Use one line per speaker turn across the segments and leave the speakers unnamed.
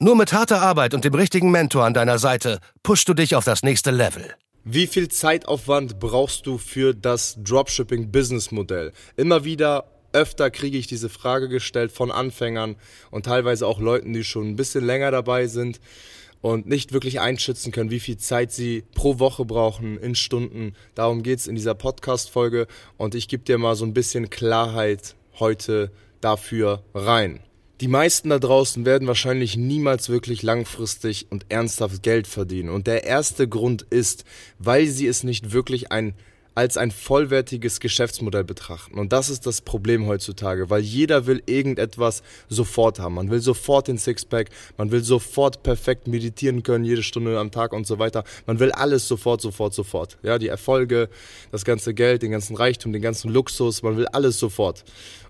Nur mit harter Arbeit und dem richtigen Mentor an deiner Seite pushst du dich auf das nächste Level.
Wie viel Zeitaufwand brauchst du für das Dropshipping-Business-Modell? Immer wieder öfter kriege ich diese Frage gestellt von Anfängern und teilweise auch Leuten, die schon ein bisschen länger dabei sind und nicht wirklich einschätzen können, wie viel Zeit sie pro Woche brauchen in Stunden. Darum geht es in dieser Podcast-Folge und ich gebe dir mal so ein bisschen Klarheit heute dafür rein. Die meisten da draußen werden wahrscheinlich niemals wirklich langfristig und ernsthaft Geld verdienen. Und der erste Grund ist, weil sie es nicht wirklich ein als ein vollwertiges Geschäftsmodell betrachten. Und das ist das Problem heutzutage, weil jeder will irgendetwas sofort haben. Man will sofort den Sixpack, man will sofort perfekt meditieren können, jede Stunde am Tag und so weiter. Man will alles sofort, sofort, sofort. Ja, die Erfolge, das ganze Geld, den ganzen Reichtum, den ganzen Luxus, man will alles sofort.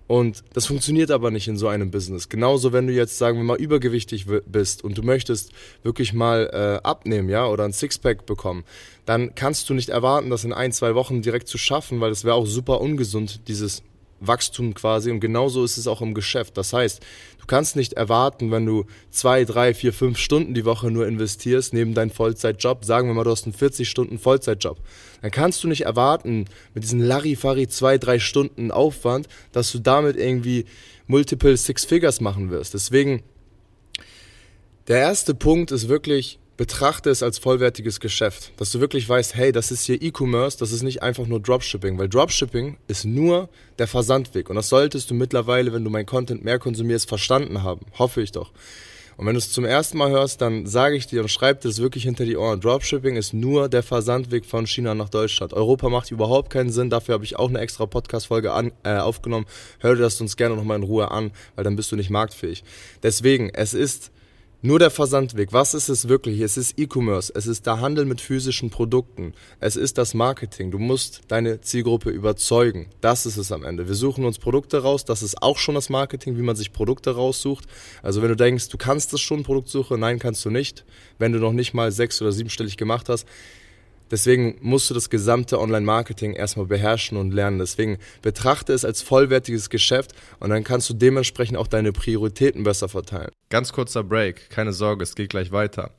Und das funktioniert aber nicht in so einem Business. Genauso, wenn du jetzt, sagen wir mal, übergewichtig bist und du möchtest wirklich mal äh, abnehmen, ja, oder ein Sixpack bekommen, dann kannst du nicht erwarten, das in ein, zwei Wochen direkt zu schaffen, weil das wäre auch super ungesund, dieses Wachstum quasi. Und genauso ist es auch im Geschäft. Das heißt, du kannst nicht erwarten, wenn du zwei, drei, vier, fünf Stunden die Woche nur investierst, neben deinem Vollzeitjob, sagen wir mal, du hast einen 40 Stunden Vollzeitjob, dann kannst du nicht erwarten, mit diesen Larifari zwei, drei Stunden Aufwand, dass du damit irgendwie multiple Six Figures machen wirst. Deswegen, der erste Punkt ist wirklich, betrachte es als vollwertiges Geschäft. Dass du wirklich weißt, hey, das ist hier E-Commerce, das ist nicht einfach nur Dropshipping, weil Dropshipping ist nur der Versandweg. Und das solltest du mittlerweile, wenn du mein Content mehr konsumierst, verstanden haben. Hoffe ich doch. Und wenn du es zum ersten Mal hörst, dann sage ich dir und schreib dir das wirklich hinter die Ohren. Dropshipping ist nur der Versandweg von China nach Deutschland. Europa macht überhaupt keinen Sinn. Dafür habe ich auch eine extra Podcast-Folge äh, aufgenommen. Hör dir das uns gerne nochmal in Ruhe an, weil dann bist du nicht marktfähig. Deswegen, es ist nur der Versandweg. Was ist es wirklich? Es ist E-Commerce. Es ist der Handel mit physischen Produkten. Es ist das Marketing. Du musst deine Zielgruppe überzeugen. Das ist es am Ende. Wir suchen uns Produkte raus. Das ist auch schon das Marketing, wie man sich Produkte raussucht. Also wenn du denkst, du kannst das schon, Produktsuche, nein, kannst du nicht. Wenn du noch nicht mal sechs- oder siebenstellig gemacht hast, Deswegen musst du das gesamte Online-Marketing erstmal beherrschen und lernen. Deswegen betrachte es als vollwertiges Geschäft und dann kannst du dementsprechend auch deine Prioritäten besser verteilen.
Ganz kurzer Break, keine Sorge, es geht gleich weiter.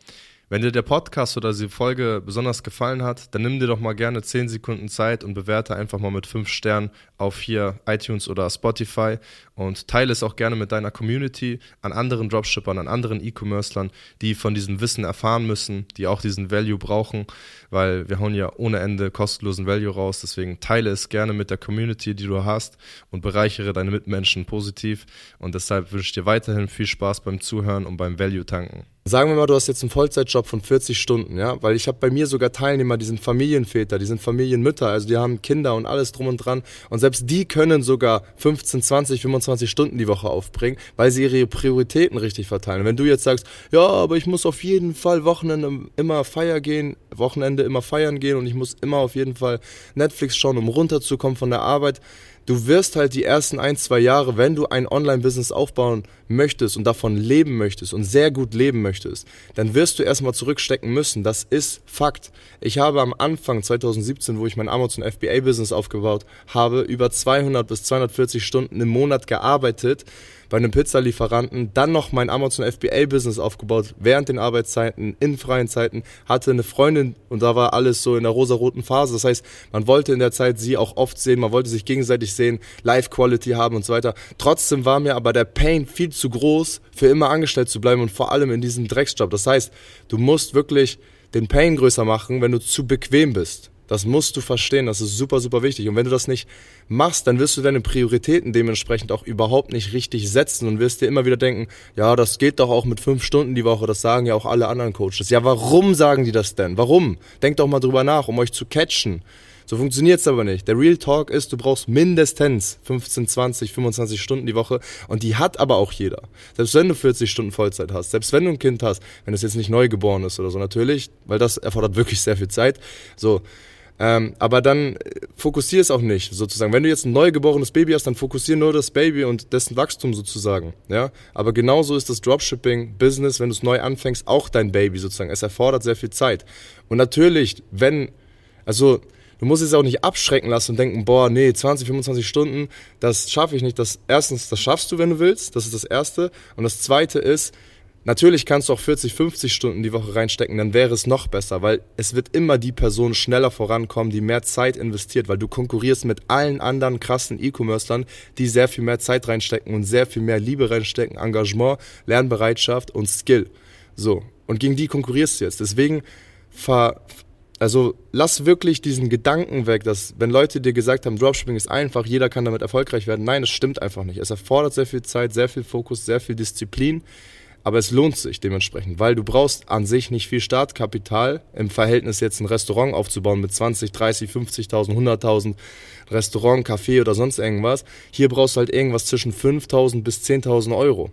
Wenn dir der Podcast oder die Folge besonders gefallen hat, dann nimm dir doch mal gerne 10 Sekunden Zeit und bewerte einfach mal mit 5 Sternen auf hier iTunes oder Spotify und teile es auch gerne mit deiner Community an anderen Dropshippern, an anderen E-Commercern, die von diesem Wissen erfahren müssen, die auch diesen Value brauchen, weil wir hauen ja ohne Ende kostenlosen Value raus. Deswegen teile es gerne mit der Community, die du hast und bereichere deine Mitmenschen positiv. Und deshalb wünsche ich dir weiterhin viel Spaß beim Zuhören und beim Value tanken.
Sagen wir mal, du hast jetzt einen Vollzeitjob von 40 Stunden, ja, weil ich habe bei mir sogar Teilnehmer, die sind Familienväter, die sind Familienmütter, also die haben Kinder und alles drum und dran und selbst die können sogar 15, 20, 25 Stunden die Woche aufbringen, weil sie ihre Prioritäten richtig verteilen. wenn du jetzt sagst, ja, aber ich muss auf jeden Fall Wochenende immer feiern gehen, Wochenende immer feiern gehen und ich muss immer auf jeden Fall Netflix schauen, um runterzukommen von der Arbeit, du wirst halt die ersten ein, zwei Jahre, wenn du ein Online-Business aufbauen möchtest und davon leben möchtest und sehr gut leben möchtest, dann wirst du erstmal zurückstecken müssen. Das ist Fakt. Ich habe am Anfang 2017, wo ich mein Amazon FBA-Business aufgebaut habe, über 200 bis 240 Stunden im Monat gearbeitet bei einem Pizzalieferanten, dann noch mein Amazon FBA-Business aufgebaut, während den Arbeitszeiten, in freien Zeiten, hatte eine Freundin und da war alles so in der rosaroten Phase. Das heißt, man wollte in der Zeit sie auch oft sehen, man wollte sich gegenseitig sehen, Live-Quality haben und so weiter. Trotzdem war mir aber der Pain viel zu groß, für immer angestellt zu bleiben und vor allem in diesem Drecksjob. Das heißt, du musst wirklich den Pain größer machen, wenn du zu bequem bist. Das musst du verstehen, das ist super, super wichtig. Und wenn du das nicht machst, dann wirst du deine Prioritäten dementsprechend auch überhaupt nicht richtig setzen und wirst dir immer wieder denken, ja, das geht doch auch mit fünf Stunden die Woche, das sagen ja auch alle anderen Coaches. Ja, warum sagen die das denn? Warum? Denkt doch mal drüber nach, um euch zu catchen. So funktioniert es aber nicht. Der Real Talk ist, du brauchst mindestens 15, 20, 25 Stunden die Woche und die hat aber auch jeder. Selbst wenn du 40 Stunden Vollzeit hast, selbst wenn du ein Kind hast, wenn es jetzt nicht neu geboren ist oder so, natürlich, weil das erfordert wirklich sehr viel Zeit. So, ähm, aber dann äh, fokussier es auch nicht, sozusagen. Wenn du jetzt ein neugeborenes Baby hast, dann fokussier nur das Baby und dessen Wachstum sozusagen. Ja? Aber genauso ist das Dropshipping-Business, wenn du es neu anfängst, auch dein Baby sozusagen. Es erfordert sehr viel Zeit. Und natürlich, wenn, also du musst es auch nicht abschrecken lassen und denken, boah, nee, 20, 25 Stunden, das schaffe ich nicht. Das erstens, das schaffst du, wenn du willst. Das ist das Erste. Und das Zweite ist, Natürlich kannst du auch 40, 50 Stunden die Woche reinstecken, dann wäre es noch besser, weil es wird immer die Person schneller vorankommen, die mehr Zeit investiert, weil du konkurrierst mit allen anderen krassen E-Commercern, die sehr viel mehr Zeit reinstecken und sehr viel mehr Liebe reinstecken, Engagement, Lernbereitschaft und Skill. So. Und gegen die konkurrierst du jetzt. Deswegen ver, also lass wirklich diesen Gedanken weg, dass wenn Leute dir gesagt haben, Dropshipping ist einfach, jeder kann damit erfolgreich werden. Nein, das stimmt einfach nicht. Es erfordert sehr viel Zeit, sehr viel Fokus, sehr viel Disziplin aber es lohnt sich dementsprechend, weil du brauchst an sich nicht viel Startkapital im Verhältnis jetzt ein Restaurant aufzubauen mit 20, 30, 50.000, 100.000 Restaurant, Café oder sonst irgendwas. Hier brauchst du halt irgendwas zwischen 5.000 bis 10.000 Euro.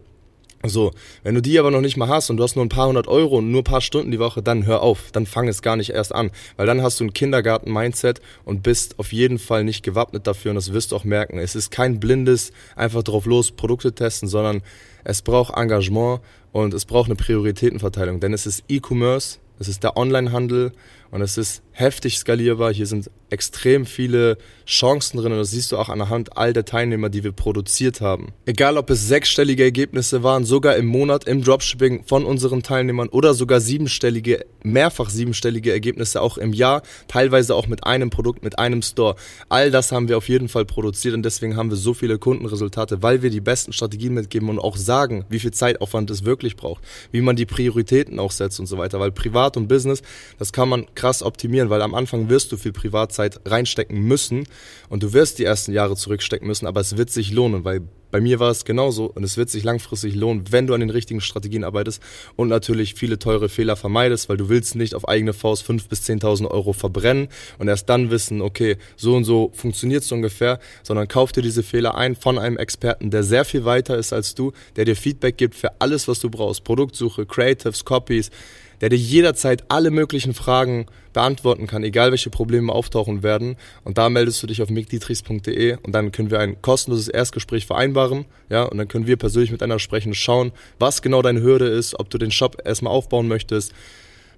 So, wenn du die aber noch nicht mal hast und du hast nur ein paar hundert Euro und nur ein paar Stunden die Woche, dann hör auf, dann fang es gar nicht erst an, weil dann hast du ein Kindergarten-Mindset und bist auf jeden Fall nicht gewappnet dafür und das wirst du auch merken. Es ist kein blindes, einfach drauf los Produkte testen, sondern es braucht Engagement und es braucht eine Prioritätenverteilung, denn es ist E-Commerce, es ist der Onlinehandel und es ist heftig skalierbar. Hier sind extrem viele Chancen drin und das siehst du auch anhand all der Teilnehmer, die wir produziert haben. Egal, ob es sechsstellige Ergebnisse waren, sogar im Monat im Dropshipping von unseren Teilnehmern oder sogar siebenstellige, mehrfach siebenstellige Ergebnisse auch im Jahr, teilweise auch mit einem Produkt, mit einem Store. All das haben wir auf jeden Fall produziert und deswegen haben wir so viele Kundenresultate, weil wir die besten Strategien mitgeben und auch sagen, wie viel Zeitaufwand es wirklich braucht, wie man die Prioritäten auch setzt und so weiter, weil Privat und Business, das kann man krass optimieren, weil am Anfang wirst du viel Privatzeit reinstecken müssen und du wirst die ersten Jahre zurückstecken müssen, aber es wird sich lohnen, weil bei mir war es genauso und es wird sich langfristig lohnen, wenn du an den richtigen Strategien arbeitest und natürlich viele teure Fehler vermeidest, weil du willst nicht auf eigene Faust 5.000 bis 10.000 Euro verbrennen und erst dann wissen, okay, so und so funktioniert es ungefähr, sondern kauf dir diese Fehler ein von einem Experten, der sehr viel weiter ist als du, der dir Feedback gibt für alles, was du brauchst, Produktsuche, Creatives, Copies, der dir jederzeit alle möglichen Fragen beantworten kann, egal welche Probleme auftauchen werden. Und da meldest du dich auf mickdietrichs.de und dann können wir ein kostenloses Erstgespräch vereinbaren. Ja, und dann können wir persönlich miteinander sprechen, schauen, was genau deine Hürde ist, ob du den Shop erstmal aufbauen möchtest,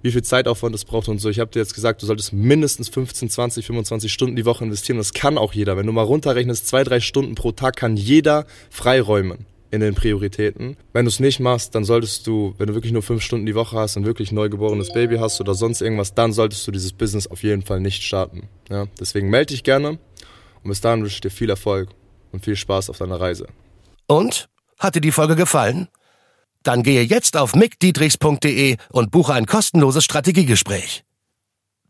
wie viel Zeitaufwand es braucht und so. Ich habe dir jetzt gesagt, du solltest mindestens 15, 20, 25 Stunden die Woche investieren. Das kann auch jeder. Wenn du mal runterrechnest, zwei, drei Stunden pro Tag kann jeder freiräumen in den Prioritäten. Wenn du es nicht machst, dann solltest du, wenn du wirklich nur fünf Stunden die Woche hast und wirklich ein neugeborenes Baby hast oder sonst irgendwas, dann solltest du dieses Business auf jeden Fall nicht starten. Ja? Deswegen melde dich gerne und bis dahin wünsche ich dir viel Erfolg und viel Spaß auf deiner Reise.
Und? Hat dir die Folge gefallen? Dann gehe jetzt auf mickdietrichs.de und buche ein kostenloses Strategiegespräch.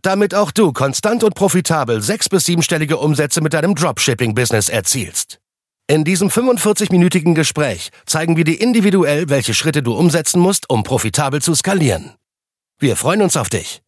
Damit auch du konstant und profitabel sechs- bis siebenstellige Umsätze mit deinem Dropshipping-Business erzielst. In diesem 45-minütigen Gespräch zeigen wir dir individuell, welche Schritte du umsetzen musst, um profitabel zu skalieren. Wir freuen uns auf dich.